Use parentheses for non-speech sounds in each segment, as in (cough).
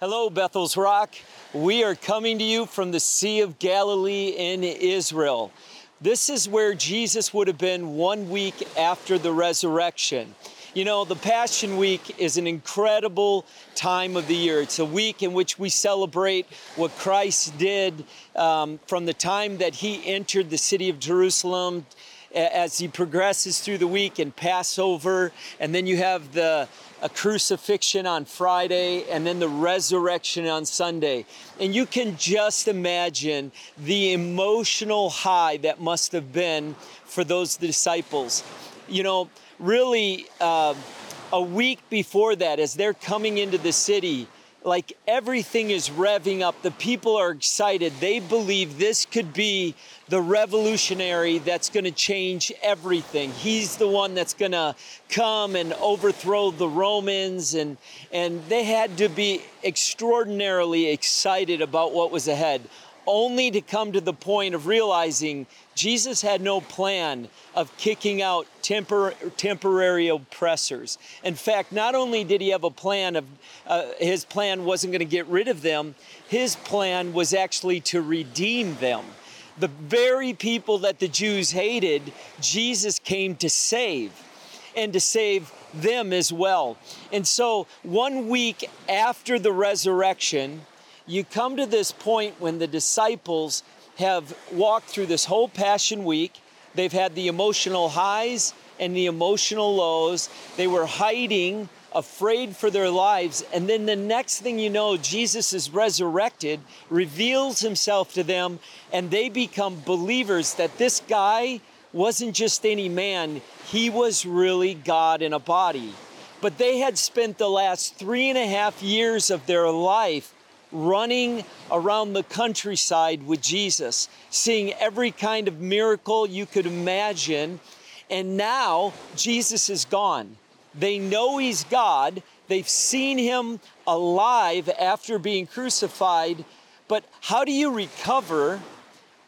Hello, Bethel's Rock. We are coming to you from the Sea of Galilee in Israel. This is where Jesus would have been one week after the resurrection. You know, the Passion Week is an incredible time of the year. It's a week in which we celebrate what Christ did um, from the time that he entered the city of Jerusalem as he progresses through the week and Passover, and then you have the a crucifixion on Friday and then the resurrection on Sunday. And you can just imagine the emotional high that must have been for those disciples. You know, really, uh, a week before that, as they're coming into the city, like everything is revving up. The people are excited. They believe this could be the revolutionary that's going to change everything. He's the one that's going to come and overthrow the Romans and and they had to be extraordinarily excited about what was ahead only to come to the point of realizing Jesus had no plan of kicking out tempor- temporary oppressors. In fact, not only did he have a plan of uh, his plan wasn't going to get rid of them, his plan was actually to redeem them. The very people that the Jews hated, Jesus came to save and to save them as well. And so, one week after the resurrection, you come to this point when the disciples have walked through this whole Passion Week. They've had the emotional highs and the emotional lows. They were hiding, afraid for their lives. And then the next thing you know, Jesus is resurrected, reveals himself to them, and they become believers that this guy wasn't just any man, he was really God in a body. But they had spent the last three and a half years of their life running around the countryside with Jesus, seeing every kind of miracle you could imagine. And now Jesus is gone. They know he's God. They've seen him alive after being crucified. But how do you recover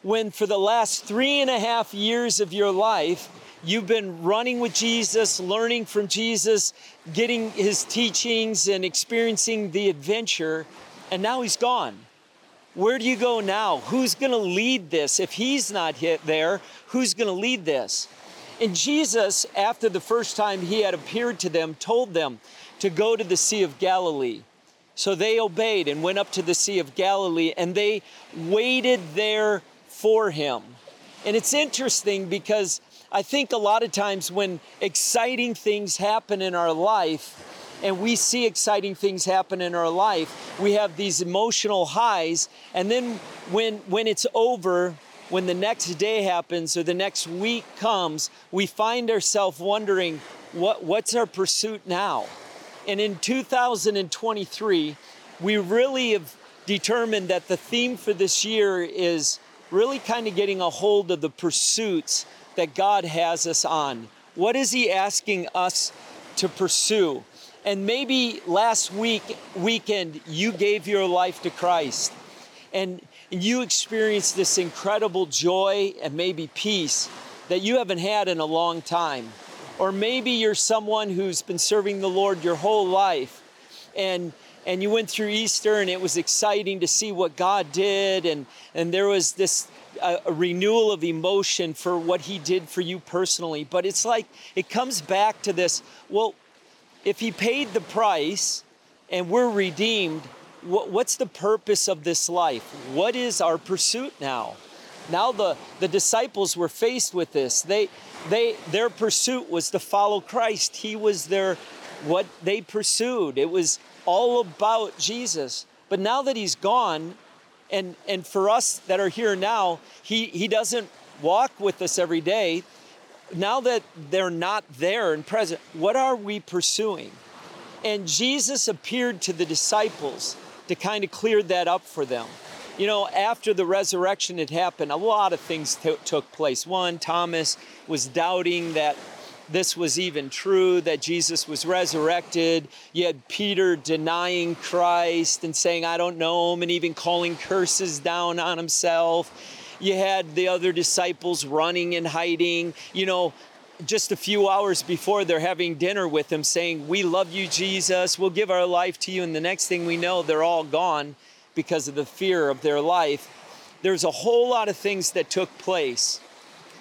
when, for the last three and a half years of your life, you've been running with Jesus, learning from Jesus, getting his teachings, and experiencing the adventure? And now he's gone. Where do you go now? Who's going to lead this? If he's not hit there, who's going to lead this? And Jesus, after the first time he had appeared to them, told them to go to the Sea of Galilee. So they obeyed and went up to the Sea of Galilee and they waited there for him. And it's interesting because I think a lot of times when exciting things happen in our life, and we see exciting things happen in our life, we have these emotional highs. And then when, when it's over, when the next day happens or the next week comes, we find ourselves wondering, what, what's our pursuit now? And in 2023, we really have determined that the theme for this year is really kind of getting a hold of the pursuits that God has us on. What is He asking us to pursue? And maybe last week, weekend, you gave your life to Christ. And you experienced this incredible joy and maybe peace that you haven't had in a long time. Or maybe you're someone who's been serving the Lord your whole life. And and you went through Easter and it was exciting to see what God did. And and there was this uh, a renewal of emotion for what he did for you personally. But it's like it comes back to this well if he paid the price and we're redeemed, what's the purpose of this life? What is our pursuit now? Now the, the disciples were faced with this. They, they, their pursuit was to follow Christ. He was their, what they pursued. It was all about Jesus. But now that he's gone, and, and for us that are here now, he, he doesn't walk with us every day now that they're not there and present, what are we pursuing? And Jesus appeared to the disciples to kind of clear that up for them. You know, after the resurrection had happened, a lot of things t- took place. One, Thomas was doubting that this was even true, that Jesus was resurrected. You had Peter denying Christ and saying, I don't know him, and even calling curses down on himself. You had the other disciples running and hiding. You know, just a few hours before they're having dinner with him saying, We love you, Jesus, we'll give our life to you. And the next thing we know, they're all gone because of the fear of their life. There's a whole lot of things that took place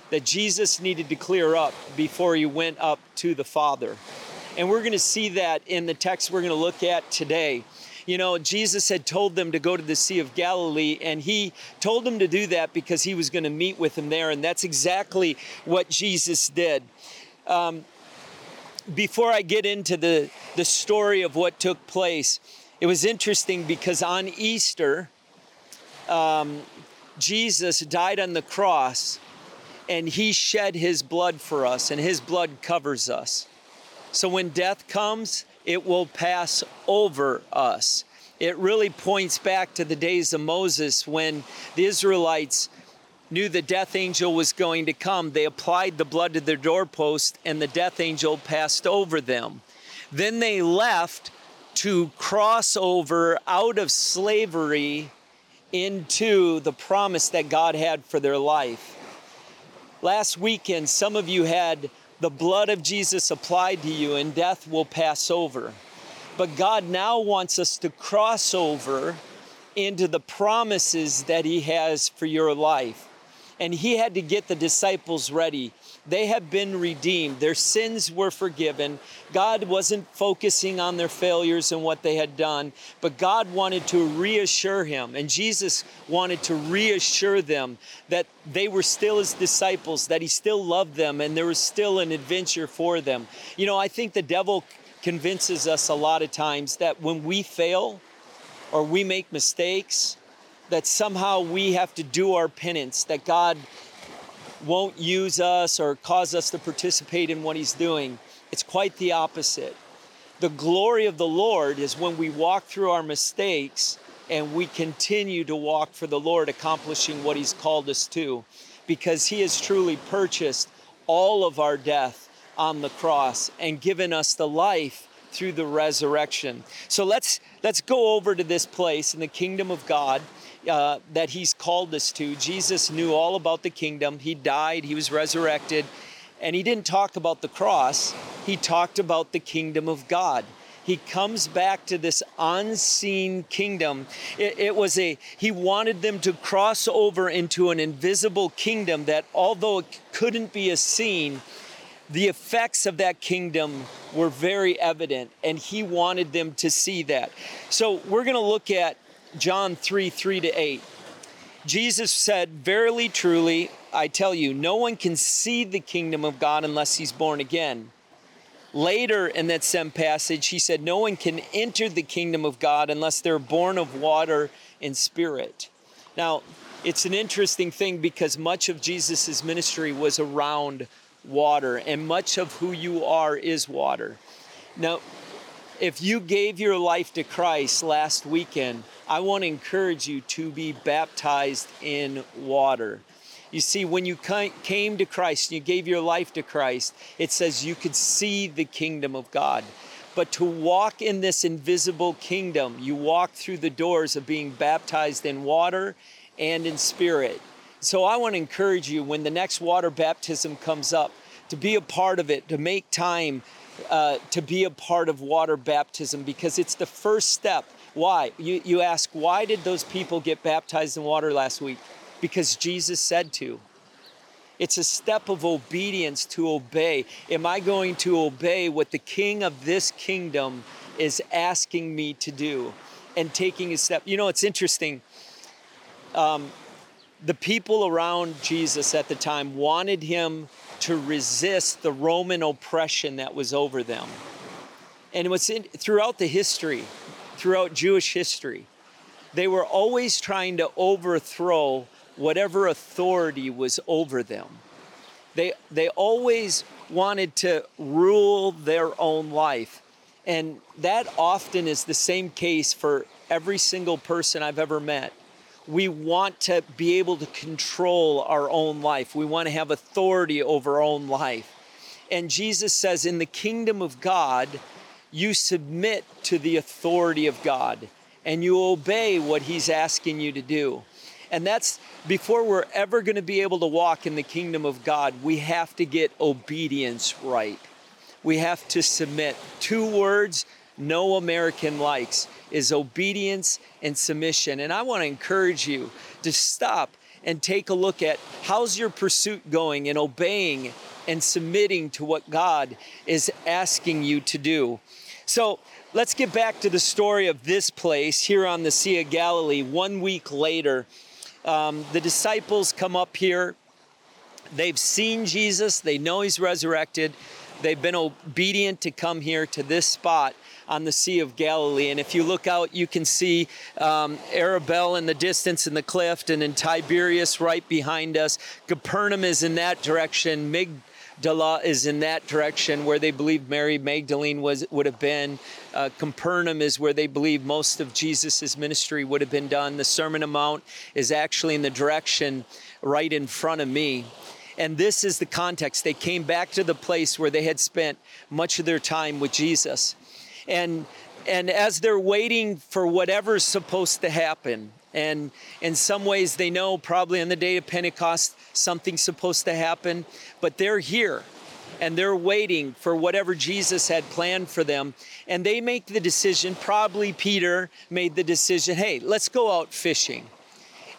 that Jesus needed to clear up before he went up to the Father. And we're going to see that in the text we're going to look at today. You know, Jesus had told them to go to the Sea of Galilee, and he told them to do that because he was going to meet with them there. And that's exactly what Jesus did. Um, before I get into the, the story of what took place, it was interesting because on Easter, um, Jesus died on the cross and he shed his blood for us, and his blood covers us. So when death comes, it will pass over us. It really points back to the days of Moses when the Israelites knew the death angel was going to come. They applied the blood to their doorpost, and the death angel passed over them. Then they left to cross over out of slavery into the promise that God had for their life. Last weekend, some of you had the blood of Jesus applied to you, and death will pass over. But God now wants us to cross over into the promises that He has for your life. And He had to get the disciples ready. They have been redeemed, their sins were forgiven. God wasn't focusing on their failures and what they had done, but God wanted to reassure Him. And Jesus wanted to reassure them that they were still His disciples, that He still loved them, and there was still an adventure for them. You know, I think the devil convinces us a lot of times that when we fail or we make mistakes, that somehow we have to do our penance, that God won't use us or cause us to participate in what He's doing. It's quite the opposite. The glory of the Lord is when we walk through our mistakes and we continue to walk for the Lord, accomplishing what He's called us to, because He has truly purchased all of our death on the cross and given us the life through the resurrection. So let's let's go over to this place in the kingdom of God uh, that He's called us to. Jesus knew all about the kingdom. He died. He was resurrected, and He didn't talk about the cross. He talked about the kingdom of God. He comes back to this unseen kingdom. It, it was a he wanted them to cross over into an invisible kingdom that, although it couldn't be a seen the effects of that kingdom were very evident, and he wanted them to see that. So we're going to look at John 3 3 to 8. Jesus said, Verily, truly, I tell you, no one can see the kingdom of God unless he's born again. Later in that same passage, he said, No one can enter the kingdom of God unless they're born of water and spirit. Now, it's an interesting thing because much of Jesus' ministry was around water, and much of who you are is water. Now, if you gave your life to Christ last weekend, I want to encourage you to be baptized in water. You see, when you came to Christ, and you gave your life to Christ, it says you could see the kingdom of God. But to walk in this invisible kingdom, you walk through the doors of being baptized in water and in spirit. So I want to encourage you when the next water baptism comes up to be a part of it, to make time uh, to be a part of water baptism because it's the first step. Why? You, you ask, why did those people get baptized in water last week? Because Jesus said to. It's a step of obedience to obey. Am I going to obey what the king of this kingdom is asking me to do and taking a step? You know, it's interesting. Um, the people around Jesus at the time wanted him to resist the Roman oppression that was over them. And it was in, throughout the history, throughout Jewish history, they were always trying to overthrow whatever authority was over them. They, they always wanted to rule their own life. And that often is the same case for every single person I've ever met we want to be able to control our own life. We want to have authority over our own life. And Jesus says, in the kingdom of God, you submit to the authority of God and you obey what He's asking you to do. And that's before we're ever going to be able to walk in the kingdom of God, we have to get obedience right. We have to submit. Two words no American likes is obedience and submission. And I want to encourage you to stop and take a look at how's your pursuit going in obeying and submitting to what God is asking you to do. So let's get back to the story of this place here on the Sea of Galilee. One week later, um, the disciples come up here. They've seen Jesus, they know he's resurrected. They've been obedient to come here to this spot on the Sea of Galilee. And if you look out, you can see um, Arbel in the distance in the cliff, and then Tiberias right behind us. Capernaum is in that direction. Magdala is in that direction where they believe Mary Magdalene was would have been. Uh, Capernaum is where they believe most of Jesus' ministry would have been done. The Sermon on Mount is actually in the direction right in front of me. And this is the context. They came back to the place where they had spent much of their time with Jesus. And and as they're waiting for whatever's supposed to happen, and in some ways they know probably on the day of Pentecost something's supposed to happen, but they're here and they're waiting for whatever Jesus had planned for them. And they make the decision, probably Peter made the decision, hey, let's go out fishing.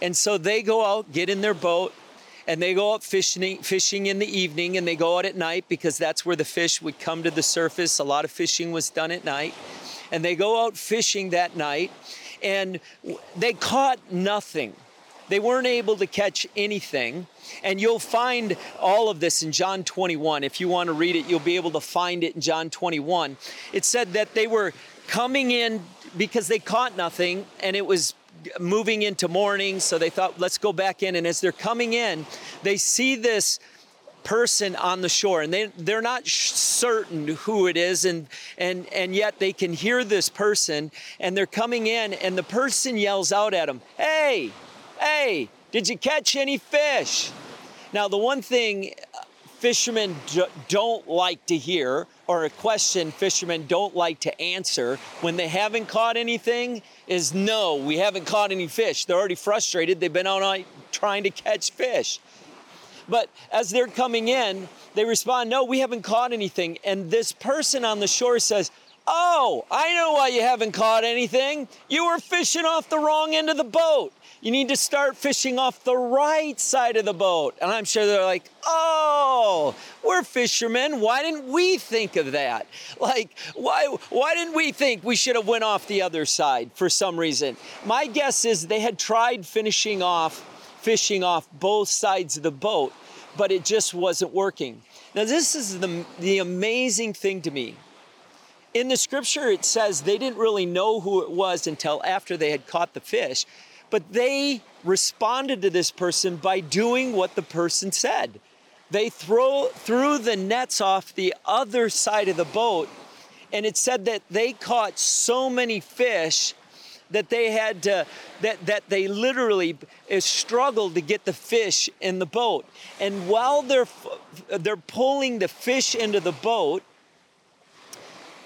And so they go out, get in their boat, and they go out fishing fishing in the evening and they go out at night because that's where the fish would come to the surface a lot of fishing was done at night and they go out fishing that night and they caught nothing. They weren't able to catch anything. And you'll find all of this in John 21 if you want to read it you'll be able to find it in John 21 it said that they were coming in because they caught nothing and it was moving into morning, so they thought, let's go back in. And as they're coming in, they see this person on the shore and they they're not certain who it is and and and yet they can hear this person and they're coming in and the person yells out at them hey hey did you catch any fish now the one thing uh, fishermen don't like to hear or a question fishermen don't like to answer when they haven't caught anything is no, we haven't caught any fish. They're already frustrated. They've been night trying to catch fish. But as they're coming in, they respond, No, we haven't caught anything. And this person on the shore says, Oh, I know why you haven't caught anything. You were fishing off the wrong end of the boat. You need to start fishing off the right side of the boat. And I'm sure they're like, oh, we're fishermen. Why didn't we think of that? (laughs) Like, why, why didn't we think we should have went off the other side for some reason? My guess is they had tried finishing off, fishing off both sides of the boat, but it just wasn't working. Now, this is the, the amazing thing to me in the scripture, it says they didn't really know who it was until after they had caught the fish, but they responded to this person by doing what the person said. They throw, threw the nets off the other side of the boat, and it said that they caught so many fish that they had to that that they literally uh, struggled to get the fish in the boat and while they're they're pulling the fish into the boat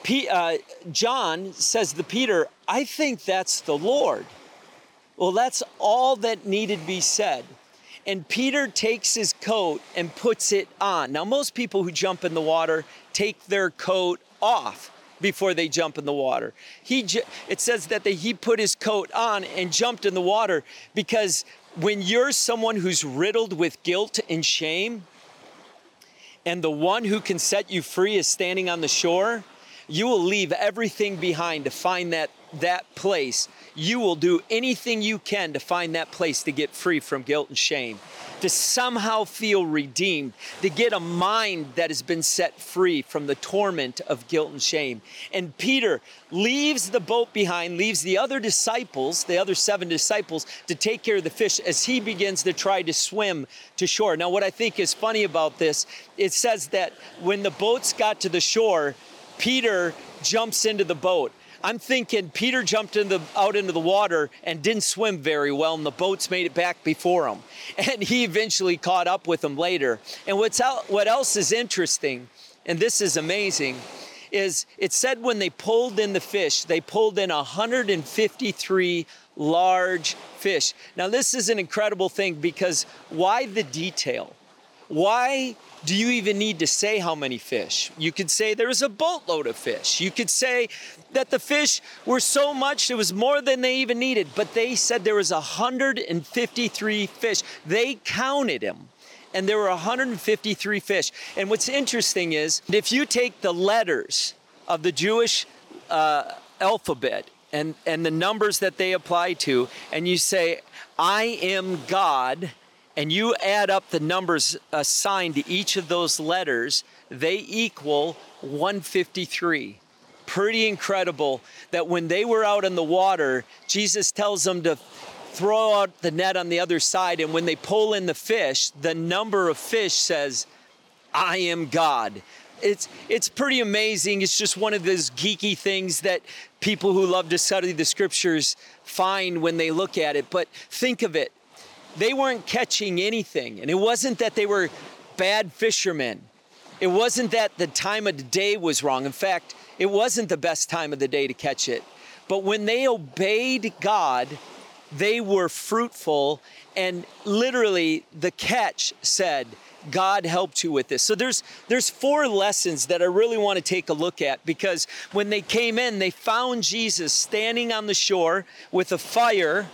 P, uh, John says to Peter, I think that's the Lord. Well, that's all that needed to be said. And Peter takes his coat and puts it on. Now, most people who jump in the water take their coat off before they jump in the water. He, it says that he put his coat on and jumped in the water because when you're someone who's riddled with guilt and shame, and the one who can set you free is standing on the shore, you will leave everything behind to find that that place. You will do anything you can to find that place to get free from guilt and shame, to somehow feel redeemed, to get a mind that has been set free from the torment of guilt and shame. And Peter leaves the boat behind, leaves the other disciples, the other seven disciples, to take care of the fish as he begins to try to swim to shore. Now, what I think is funny about this, it says that when the boats got to the shore, Peter jumps into the boat. I'm thinking Peter jumped into the, out into the water and didn't swim very well, and the boats made it back before him. (laughs) And he eventually caught up with them later. And what's what else is interesting, and this is amazing, is it said when they pulled in the fish, they pulled in 153 large fish. Now, this is an incredible thing because why the detail? Why do you even need to say how many fish? You could say there was a boatload of fish. You could say that the fish were so much, it was more than they even needed. But they said there was 153 fish. They counted them and there were 153 fish. And what's interesting is if you take the letters of the Jewish uh, alphabet and, and the numbers that they apply to, and you say, I am God, and you add up the numbers assigned to each of those letters, they equal 153. Pretty incredible that when they were out in the water, Jesus tells them to throw out the net on the other side, and when they pull in the fish, the number of fish says, I am God. It's, it's pretty amazing. It's just one of those geeky things that people who love to study the scriptures find when they look at it. But think of it they weren't catching anything, and it wasn't that they were bad fishermen. It wasn't that the time of the day was wrong. In fact, it wasn't the best time of the day to catch it. But when they obeyed God, they were fruitful and literally the catch said god helped you with this so there's there's four lessons that i really want to take a look at because when they came in they found jesus standing on the shore with a fire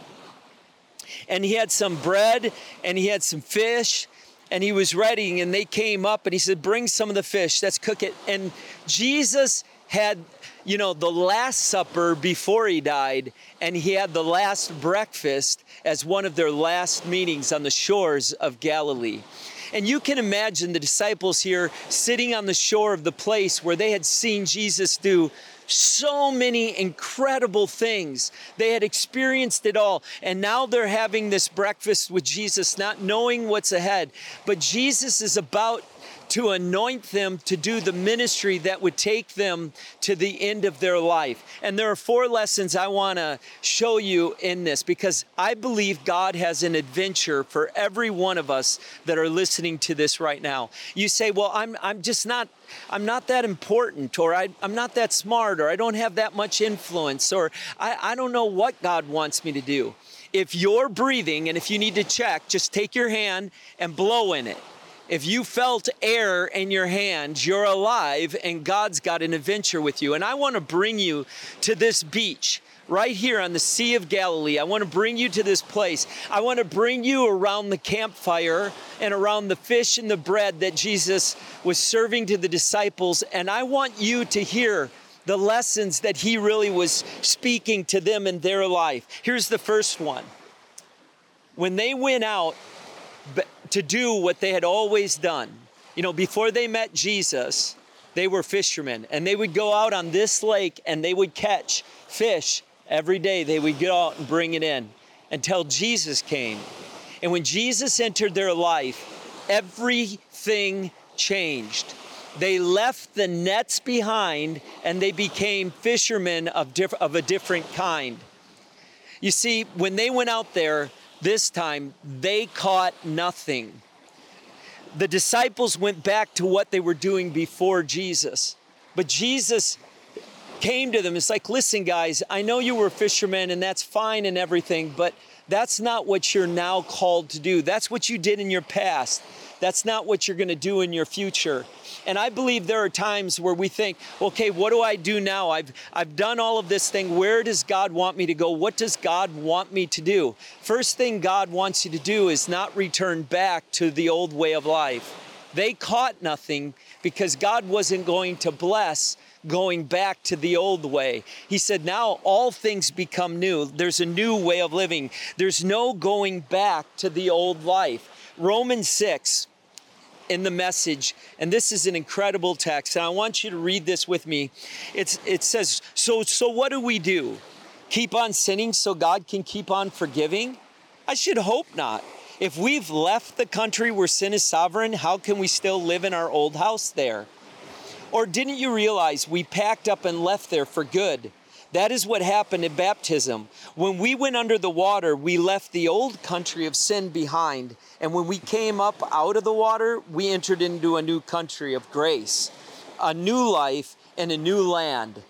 and he had some bread and he had some fish and he was ready and they came up and he said bring some of the fish let's cook it and jesus had you know, the Last Supper before he died, and he had the last breakfast as one of their last meetings on the shores of Galilee. And you can imagine the disciples here sitting on the shore of the place where they had seen Jesus do so many incredible things. They had experienced it all. And now they're having this breakfast with Jesus, not knowing what's ahead. But Jesus is about to anoint them to do the ministry that would take them to the end of their life. And there are four lessons I want to show you in this because I believe God has an adventure for every one of us that are listening to this right now. You say, Well, I'm, I'm just not. I'm not that important, or I, am not that smart, or I don't have that much influence, or I, I don't know what God wants me to do. If you're breathing and if you need to check, just take your hand and blow in it. If you felt air in your hands, you're alive and God's got an adventure with you. And I want to bring you to this beach right here on the Sea of Galilee. I want to bring you to this place. I want to bring you around the campfire and around the fish and the bread that Jesus was serving to the disciples. And I want you to hear the lessons that he really was speaking to them in their life. Here's the first one. When they went out, to do what they had always done. You know, before they met Jesus, they were fishermen and they would go out on this lake and they would catch fish every day. They would go out and bring it in until Jesus came. And when Jesus entered their life, everything changed. They left the nets behind and they became fishermen of, diff- of a different kind. You see, when they went out there, this time, they caught nothing. The disciples went back to what they were doing before Jesus. But Jesus came to them. It's like, listen, guys, I know you were fishermen and that's fine and everything, but that's not what you're now called to do. That's what you did in your past. That's not what you're going to do in your future. And I believe there are times where we think, okay, what do I do now? I've, I've done all of this thing. Where does God want me to go? What does God want me to do? First thing God wants you to do is not return back to the old way of life. They caught nothing because God wasn't going to bless going back to the old way. He said, Now all things become new. There's a new way of living, there's no going back to the old life. Romans 6, in the message, and this is an incredible text, and I want you to read this with me. It's, it says, so, so what do we do? Keep on sinning so God can keep on forgiving? I should hope not. If we've left the country where sin is sovereign, how can we still live in our old house there? Or didn't you realize we packed up and left there for good? That is what happened in baptism. When we went under the water, we left the old country of sin behind. And when we came up out of the water, we entered into a new country of grace, a new life and a new land.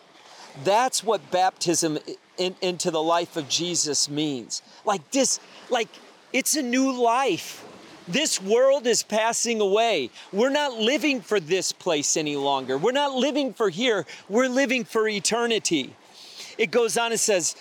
That's what baptism in, into the life of Jesus means. Like this, like it's a new life. This world is passing away. We're not living for this place any longer. We're not living for here. We're living for eternity it goes on and says,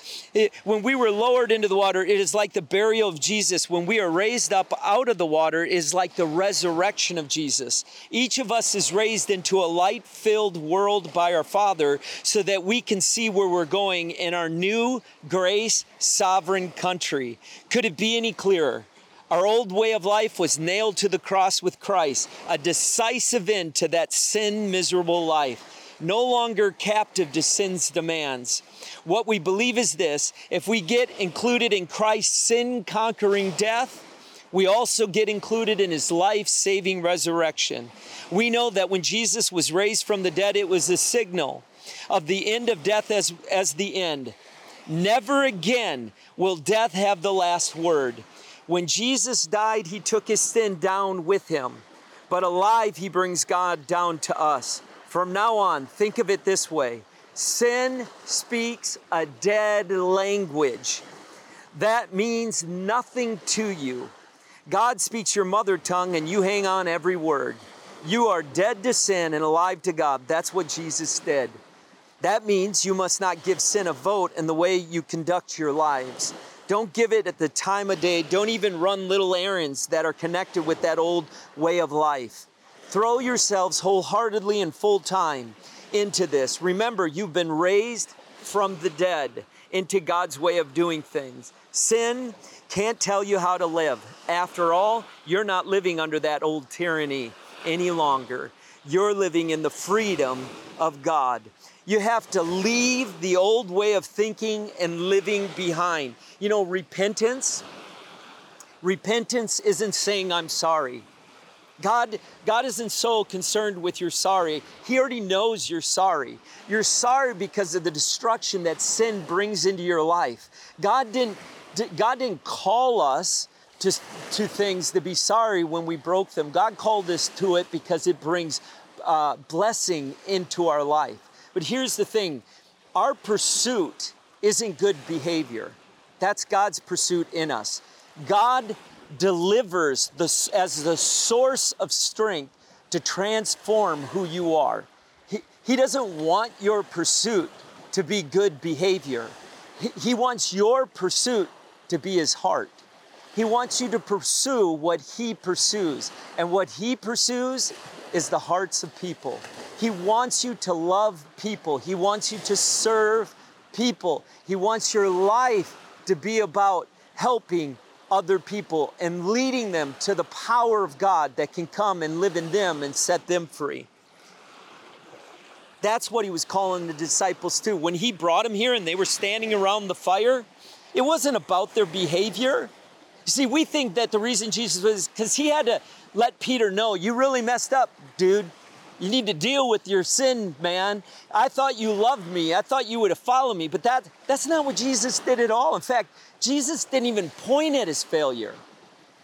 When we were lowered into the water, it is like the burial of Jesus. When we are raised up out of the water, it is like the resurrection of Jesus. Each of us is raised into a light filled world by our Father so that we can see where we're going in our new grace sovereign country. Could it be any clearer? Our old way of life was nailed to the cross with Christ, a decisive end to that sin miserable life no longer captive to sin's demands. What we believe is this if we get included in Christ's sin conquering death, we also get included in his life saving resurrection. We know that when Jesus was raised from the dead, it was a signal of the end of death as, as the end. Never again will death have the last word. When Jesus died, he took his sin down with him, but alive, he brings God down to us. From now on, think of it this way sin speaks a dead language. That means nothing to you. God speaks your mother tongue and you hang on every word. You are dead to sin and alive to God. That's what Jesus did. That means you must not give sin a vote in the way you conduct your lives. Don't give it at the time of day. Don't even run little errands that are connected with that old way of life. Throw yourselves wholeheartedly and full time into this. Remember, you've been raised from the dead into God's way of doing things. Sin can't tell you how to live. After all, you're not living under that old tyranny any longer. You're living in the freedom of God. You have to leave the old way of thinking and living behind. You know, repentance, repentance isn't saying I'm sorry. God, God isn't so concerned with your sorry. He already knows you're sorry. You're sorry because of the destruction that sin brings into your life. God didn't, God didn't call us to, to things to be sorry when we broke them. God called us to it because it brings uh, blessing into our life. But here's the thing our pursuit isn't good behavior, that's God's pursuit in us. God delivers the, as the source of strength to transform who you are. He, he doesn't want your pursuit to be good behavior. He, he wants your pursuit to be his heart. He wants you to pursue what he pursues. And what he pursues is the hearts of people. He wants you to love people. He wants you to serve people. He wants your life to be about helping other people and leading them to the power of God that can come and live in them and set them free. That's what he was calling the disciples to. When he brought them here and they were standing around the fire, it wasn't about their behavior. You see, we think that the reason Jesus was because he had to let Peter know, you really messed up, dude. You need to deal with your sin, man. I thought you loved me. I thought you would have followed me, but that that's not what Jesus did at all. In fact, Jesus didn't even point at his failure.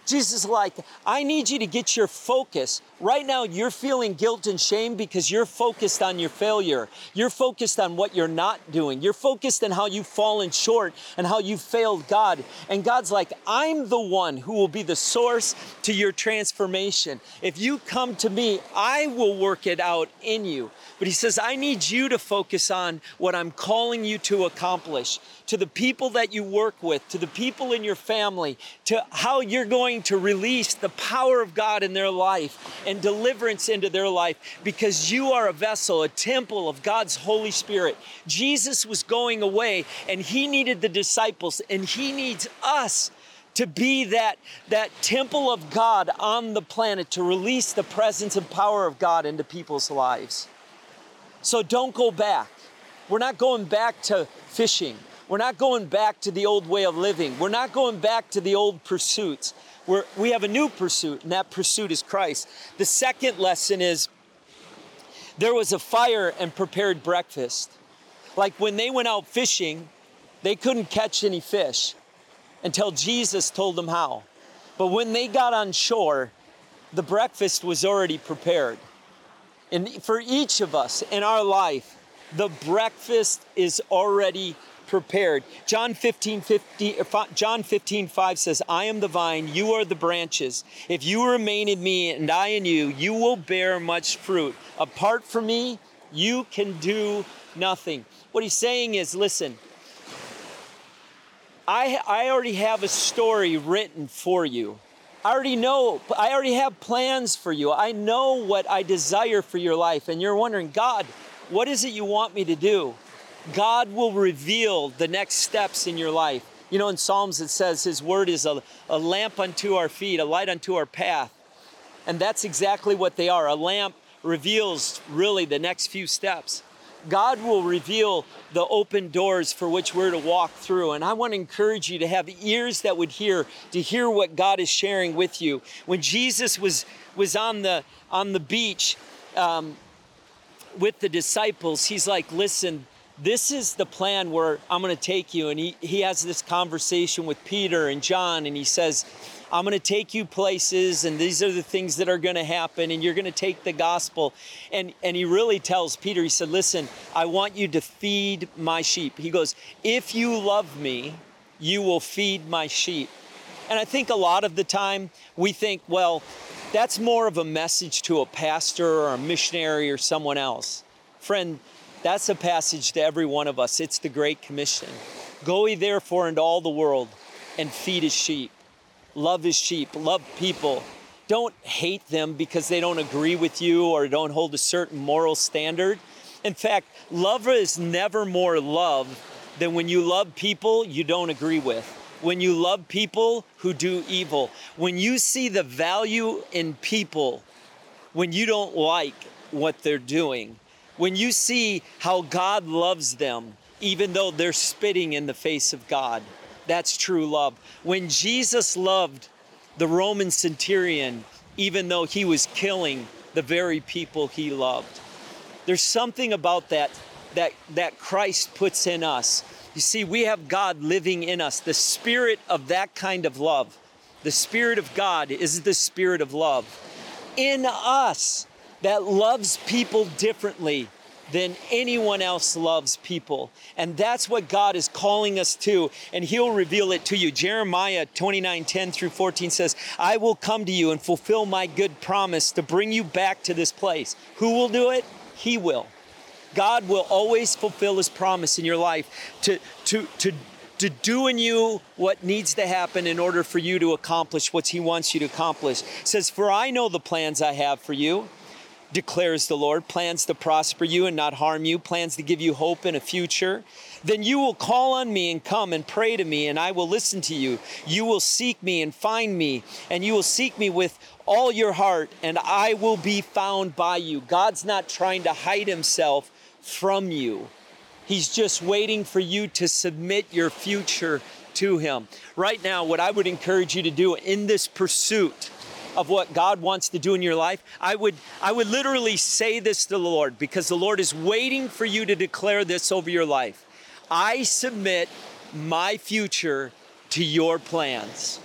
Jesus like, I need you to get your focus. Right now, you're feeling guilt and shame because you're focused on your failure. You're focused on what you're not doing. You're focused on how you've fallen short and how you've failed God. And God's like, I'm the one who will be the source to your transformation. If you come to me, I will work it out in you. But He says, I need you to focus on what I'm calling you to accomplish to the people that you work with, to the people in your family, to how you're going to release the power of God in their life and deliverance into their life because you are a vessel, a temple of God's Holy Spirit. Jesus was going away and he needed the disciples and he needs us to be that, that temple of God on the planet to release the presence and power of God into people's lives. So don't go back. We're not going back to fishing. We're not going back to the old way of living. We're not going back to the old pursuits. We're, we have a new pursuit, and that pursuit is Christ. The second lesson is there was a fire and prepared breakfast. Like when they went out fishing, they couldn't catch any fish until Jesus told them how. But when they got on shore, the breakfast was already prepared. And for each of us in our life, the breakfast is already prepared. John 15, 50, uh, John 15, 5 says, I am the vine, you are the branches. If you remain in me and I in you, you will bear much fruit. Apart from me, you can do nothing. What he's saying is, listen, I, I already have a story written for you. I already know, I already have plans for you. I know what I desire for your life. And you're wondering, God, what is it you want me to do? God will reveal the next steps in your life. You know, in Psalms it says His word is a, a lamp unto our feet, a light unto our path. And that's exactly what they are. A lamp reveals really the next few steps. God will reveal the open doors for which we're to walk through. And I want to encourage you to have ears that would hear, to hear what God is sharing with you. When Jesus was, was on, the, on the beach um, with the disciples, he's like, listen, this is the plan where I'm going to take you. And he, he has this conversation with Peter and John, and he says, I'm going to take you places, and these are the things that are going to happen, and you're going to take the gospel. And, and he really tells Peter, he said, Listen, I want you to feed my sheep. He goes, If you love me, you will feed my sheep. And I think a lot of the time we think, well, that's more of a message to a pastor or a missionary or someone else. Friend, that's a passage to every one of us. It's the Great Commission. Go ye therefore into all the world and feed his sheep. Love his sheep, love people. Don't hate them because they don't agree with you or don't hold a certain moral standard. In fact, love is never more love than when you love people you don't agree with. When you love people who do evil. When you see the value in people when you don't like what they're doing when you see how God loves them, even though they're spitting in the face of God, that's true love. When Jesus loved the Roman centurion, even though he was killing the very people he loved, there's something about that that, that Christ puts in us. You see, we have God living in us, the spirit of that kind of love. The Spirit of God is the Spirit of love in us that loves people differently than anyone else loves people. And that's what God is calling us to, and He'll reveal it to you. Jeremiah 29 10 through 14 says, I will come to you and fulfill my good promise to bring you back to this place. Who will do it? He will. God will always fulfill His promise in your life to, to, to to do in you what needs to happen in order for you to accomplish what he wants you to accomplish. It says, For I know the plans I have for you, declares the Lord, plans to prosper you and not harm you, plans to give you hope and a future. Then you will call on me and come and pray to me, and I will listen to you. You will seek me and find me, and you will seek me with all your heart, and I will be found by you. God's not trying to hide himself from you. He's just waiting for you to submit your future to Him. Right now, what I would encourage you to do in this pursuit of what God wants to do in your life, I would, I would literally say this to the Lord because the Lord is waiting for you to declare this over your life. I submit my future to your plans.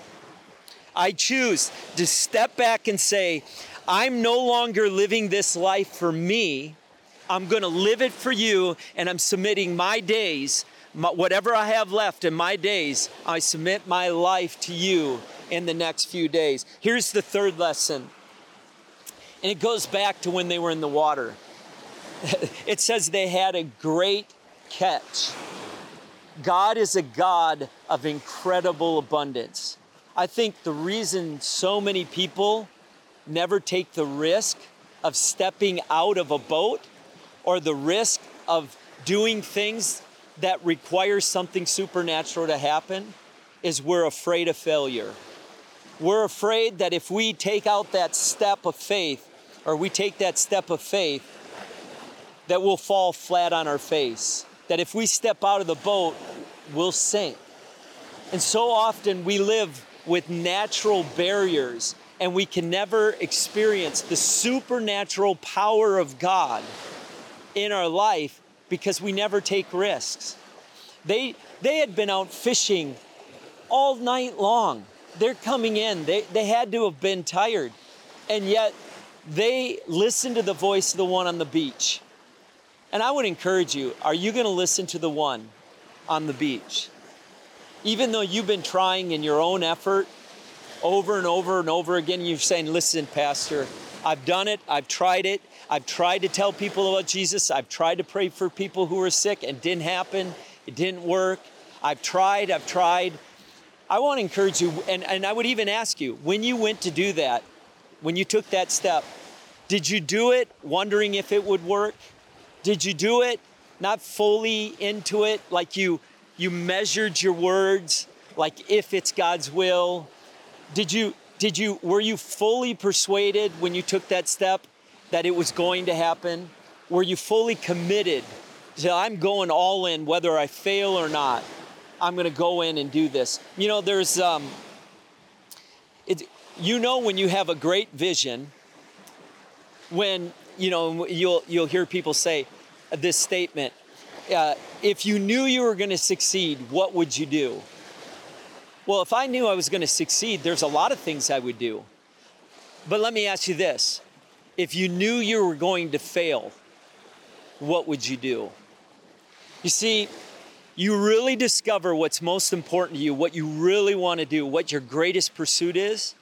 I choose to step back and say, I'm no longer living this life for me, I'm going to live it for you, and I'm submitting my days, my, whatever I have left in my days, I submit my life to you in the next few days. Here's the third lesson, and it goes back to when they were in the water. (laughs) it says they had a great catch. God is a God of incredible abundance. I think the reason so many people never take the risk of stepping out of a boat or the risk of doing things that require something supernatural to happen is we're afraid of failure. We're afraid that if we take out that step of faith, or we take that step of faith, that we'll fall flat on our face. That if we step out of the boat, we'll sink. And so often we live with natural barriers and we can never experience the supernatural power of God in our life because we never take risks. They, they had been out fishing all night long. They're coming in. They, they had to have been tired. And yet they listened to the voice of the one on the beach. And I would encourage you are you going to listen to the one on the beach? Even though you've been trying in your own effort over and over and over again, you're saying, Listen, Pastor, I've done it, I've tried it, I've tried to tell people about Jesus, I've tried to pray for people who are sick and didn't happen, it didn't work. I've tried, I've tried. I want to encourage you, and, and I would even ask you when you went to do that, when you took that step, did you do it wondering if it would work? Did you do it not fully into it, like you you measured your words, like if it's God's will? Did you did you were you fully persuaded when you took that step that it was going to happen? Were you fully committed? So I'm going all in whether I fail or not. I'm going to go in and do this. You know, there's um it you know when you have a great vision when you know you'll you'll hear people say this statement uh, if you knew you were going to succeed what would you do? Well if i knew i was going to succeed there's a lot of things i would do. But let me ask you this. If you knew you were going to fail what would you do? You see you really discover what's most important to you what you really want to do what your greatest pursuit is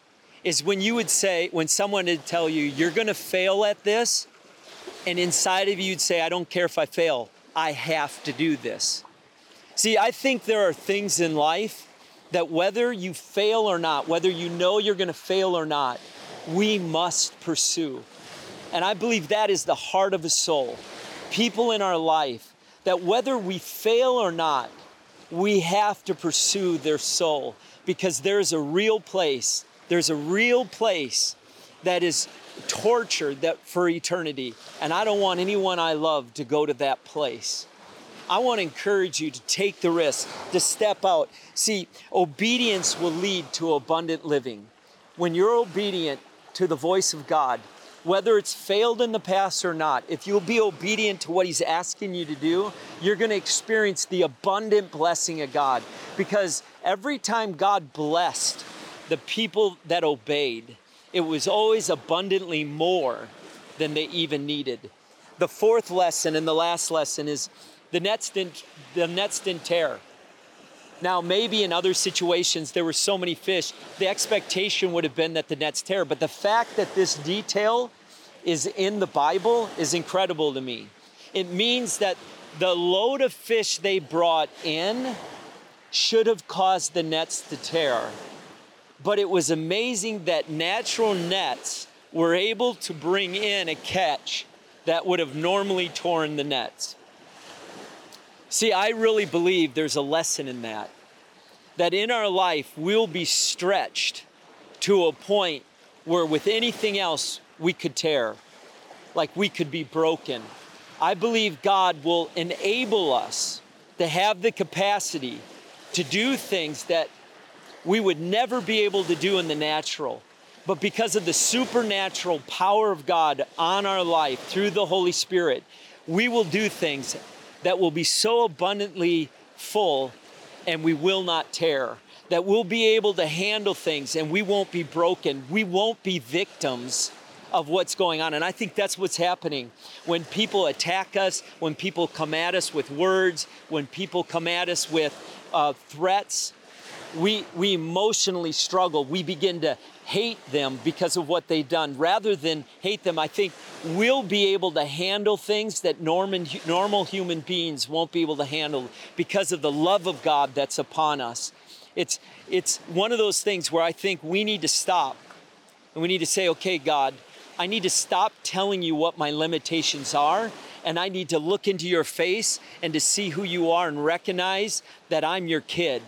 is when you would say, when someone would tell you, you're gonna fail at this, and inside of you you'd say, I don't care if I fail, I have to do this. See, I think there are things in life that whether you fail or not, whether you know you're gonna fail or not, we must pursue. And I believe that is the heart of a soul. People in our life, that whether we fail or not, we have to pursue their soul because there's a real place there's a real place that is tortured that for eternity. And I don't want anyone I love to go to that place. I want to encourage you to take the risk, to step out. See, obedience will lead to abundant living. When you're obedient to the voice of God, whether it's failed in the past or not, if you'll be obedient to what He's asking you to do, you're going to experience the abundant blessing of God. Because every time God blessed the people that obeyed, it was always abundantly more than they even needed. The fourth lesson and the last lesson is the nets didn't, the nets didn't tear. Now, maybe in other situations there were so many fish, the expectation would have been that the nets tear. But the fact that this detail is in the Bible is incredible to me. It means that the load of fish they brought in should have caused the nets to tear but it was amazing that natural nets were able to bring in a catch that would have normally torn the nets. See, I really believe there's a lesson in that. That in our life, we'll be stretched to a point where with anything else we could tear, like we could be broken. I believe God will enable us to have the capacity to do things that we would never be able to do in the natural. But because of the supernatural power of God on our life through the Holy Spirit, we will do things that will be so abundantly full and we will not tear. That we'll be able to handle things and we won't be broken. We won't be victims of what's going on. And I think that's what's happening. When people attack us, when people come at us with words, when people come at us with uh, threats, we, we emotionally struggle. We begin to hate them because of what they've done. Rather than hate them, I think we'll be able to handle things that normal, normal human beings won't be able to handle because of the love of God that's upon us. It's, it's one of those things where I think we need to stop and we need to say, okay, God, I need to stop telling you what my limitations are and I need to look into your face and to see who you are and recognize that I'm your kid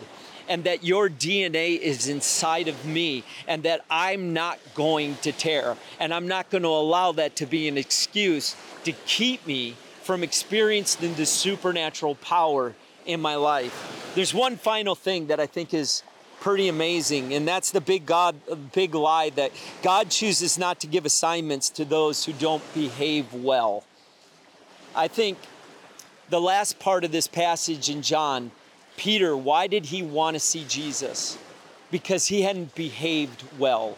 and that your DNA is inside of me and that I'm not going to tear. And I'm not going to allow that to be an excuse to keep me from experiencing the supernatural power in my life. There's one final thing that I think is pretty amazing, and that's the big God, big lie that God chooses not to give assignments to those who don't behave well. I think the last part of this passage in John Peter, why did he want to see Jesus? Because he hadn't behaved well.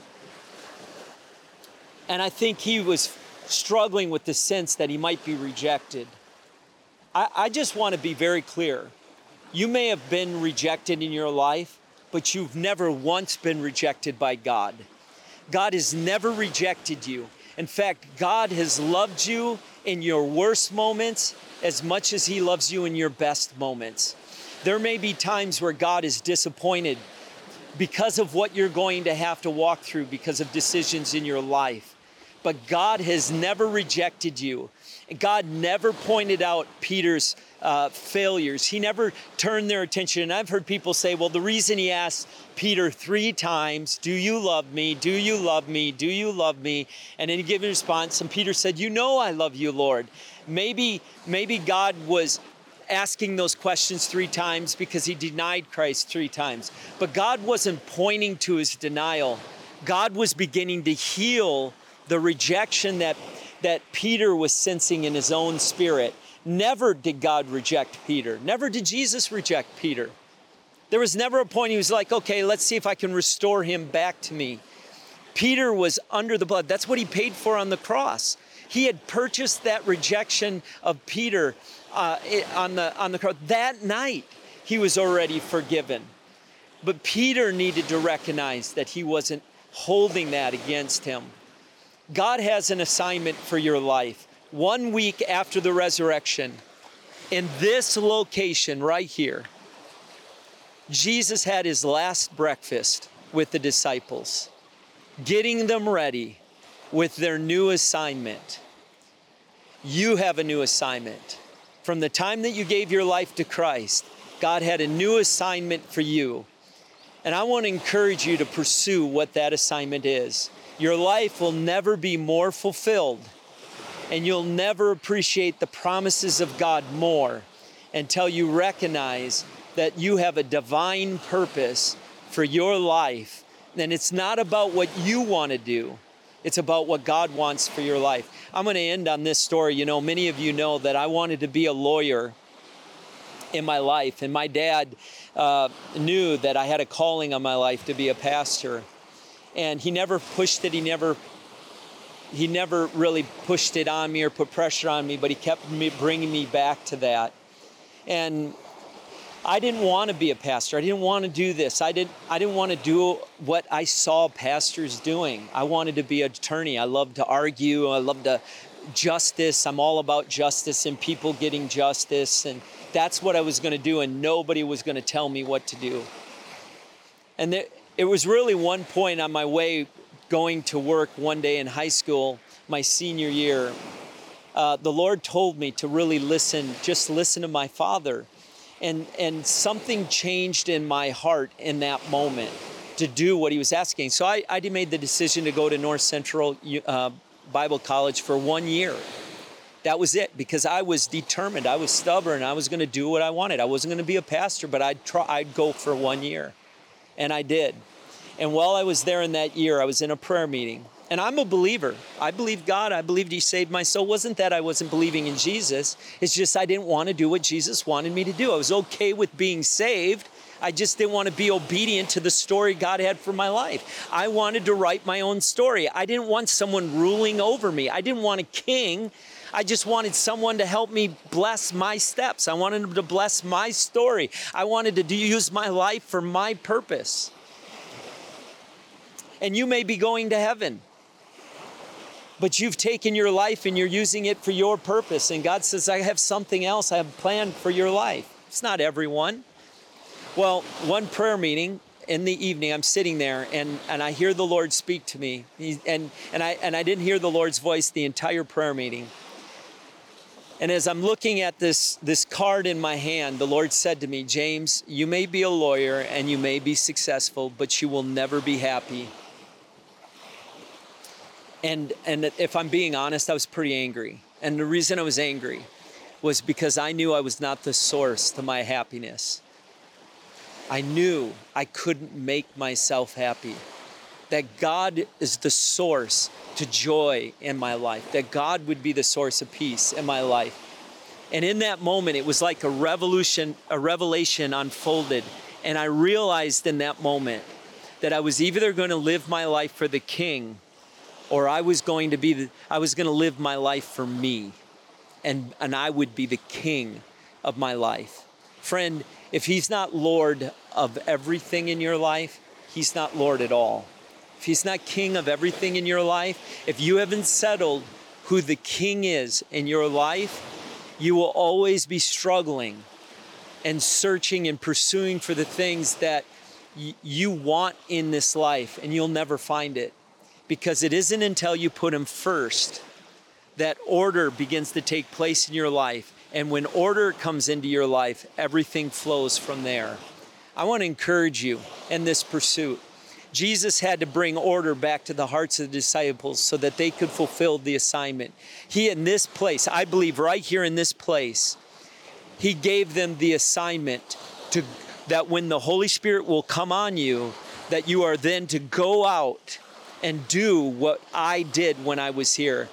And I think he was struggling with the sense that he might be rejected. I, I just want to be very clear. You may have been rejected in your life, but you've never once been rejected by God. God has never rejected you. In fact, God has loved you in your worst moments as much as He loves you in your best moments. There may be times where God is disappointed because of what you're going to have to walk through because of decisions in your life. But God has never rejected you. God never pointed out Peter's uh, failures. He never turned their attention. And I've heard people say, well, the reason he asked Peter three times, Do you love me? Do you love me? Do you love me? And in a given response, and Peter said, You know I love you, Lord. Maybe, maybe God was asking those questions three times because he denied Christ three times. But God wasn't pointing to his denial. God was beginning to heal the rejection that, that Peter was sensing in his own spirit. Never did God reject Peter. Never did Jesus reject Peter. There was never a point he was like, okay, let's see if I can restore him back to me. Peter was under the blood. That's what he paid for on the cross. He had purchased that rejection of Peter uh, on, the, on the cross. That night, he was already forgiven. But Peter needed to recognize that he wasn't holding that against him. God has an assignment for your life. One week after the resurrection, in this location right here, Jesus had his last breakfast with the disciples, getting them ready with their new assignment. You have a new assignment. From the time that you gave your life to Christ, God had a new assignment for you. And I want to encourage you to pursue what that assignment is. Your life will never be more fulfilled, and you'll never appreciate the promises of God more until you recognize that you have a divine purpose for your life. And it's not about what you want to do, it's about what God wants for your life. I'm going to end on this story. You know, many of you know that I wanted to be a lawyer in my life, and my dad uh, knew that I had a calling on my life to be a pastor, and he never pushed it. He never he never really pushed it on me or put pressure on me, but he kept me bringing me back to that. And I didn't want to be a pastor. I didn't want to do this. I didn't I didn't want to do what I saw pastors doing. I wanted to be an attorney. I love to argue. I love to justice. I'm all about justice and people getting justice and that's what I was going to do and nobody was going to tell me what to do. And there, it was really one point on my way going to work one day in high school, my senior year. Uh, the Lord told me to really listen, just listen to my father and and something changed in my heart in that moment to do what he was asking. So I, I made the decision to go to North Central uh, Bible College for one year. That was it because I was determined. I was stubborn. I was going to do what I wanted. I wasn't going to be a pastor, but I'd try. I'd go for one year, and I did. And while I was there in that year, I was in a prayer meeting, and I'm a believer. I believe God. I believed He saved my soul. It wasn't that I wasn't believing in Jesus. It's just I didn't want to do what Jesus wanted me to do. I was okay with being saved. I just didn't want to be obedient to the story God had for my life. I wanted to write my own story. I didn't want someone ruling over me. I didn't want a king. I just wanted someone to help me bless my steps. I wanted him to bless my story. I wanted to use my life for my purpose. And you may be going to heaven but you've taken your life and you're using it for your purpose. And God says, I have something else I have planned for your life. It's not everyone. Well, one prayer meeting in the evening, I'm sitting there and, and I hear the Lord speak to me. He, and, and, I, and I didn't hear the Lord's voice the entire prayer meeting. And as I'm looking at this, this card in my hand, the Lord said to me, James, you may be a lawyer and you may be successful, but you will never be happy and and if I'm being honest, I was pretty angry. And the reason I was angry was because I knew I was not the source to my happiness. I knew I couldn't make myself happy. That God is the source to joy in my life. That God would be the source of peace in my life. And in that moment, it was like a revolution, a revelation unfolded. And I realized in that moment that I was either going to live my life for the king or I was going to be the, I was going to live my life for me and and I would be the king of my life. Friend, if he's not lord of everything in your life, he's not lord at all. If he's not king of everything in your life, if you haven't settled who the king is in your life, you will always be struggling and searching and pursuing for the things that you want in this life, and you'll never find it because it isn't until you put Him first that order begins to take place in your life. And when order comes into your life, everything flows from there. I want to encourage you in this pursuit. Jesus had to bring order back to the hearts of the disciples so that they could fulfill the assignment. He, in this place, I believe right here in this place, He gave them the assignment to that when the Holy Spirit will come on you, that you are then to go out and do what I did when I was here.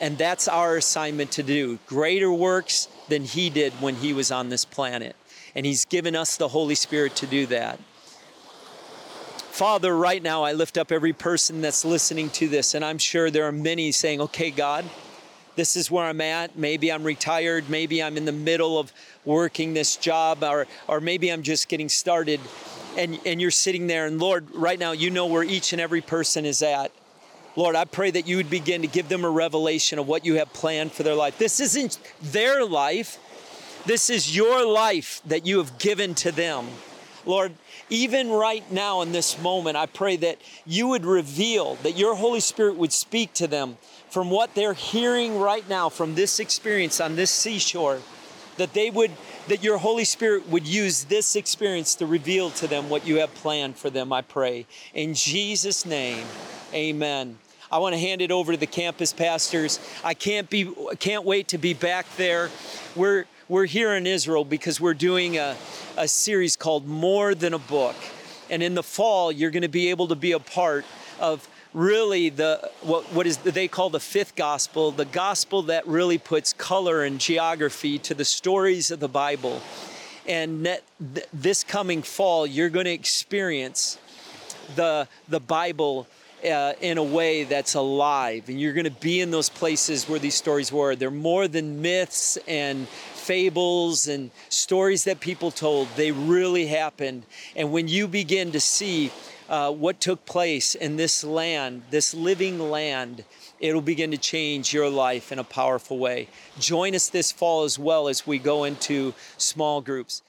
And that's our assignment to do greater works than He did when He was on this planet. And He's given us the Holy Spirit to do that. Father, right now I lift up every person that's listening to this, and I'm sure there are many saying, Okay, God, this is where I'm at. Maybe I'm retired. Maybe I'm in the middle of working this job, or, or maybe I'm just getting started. And, and you're sitting there, and Lord, right now, you know where each and every person is at. Lord, I pray that you would begin to give them a revelation of what you have planned for their life. This isn't their life, this is your life that you have given to them. Lord, even right now in this moment, I pray that you would reveal, that your Holy Spirit would speak to them from what they're hearing right now from this experience on this seashore, that they would, that your Holy Spirit would use this experience to reveal to them what you have planned for them, I pray. In Jesus' name, amen. I want to hand it over to the campus pastors. I can't be can't wait to be back there. We're we're here in Israel because we're doing a, a series called More Than a Book. And in the fall, you're going to be able to be a part of really the what, what is they call the fifth gospel, the gospel that really puts color and geography to the stories of the Bible. And that, th- this coming fall, you're going to experience the the Bible uh, in a way that's alive, and you're going to be in those places where these stories were. They're more than myths and fables and stories that people told. They really happened, and when you begin to see uh, what took place in this land, this living land, it'll begin to change your life in a powerful way. Join us this fall as well as we go into small groups.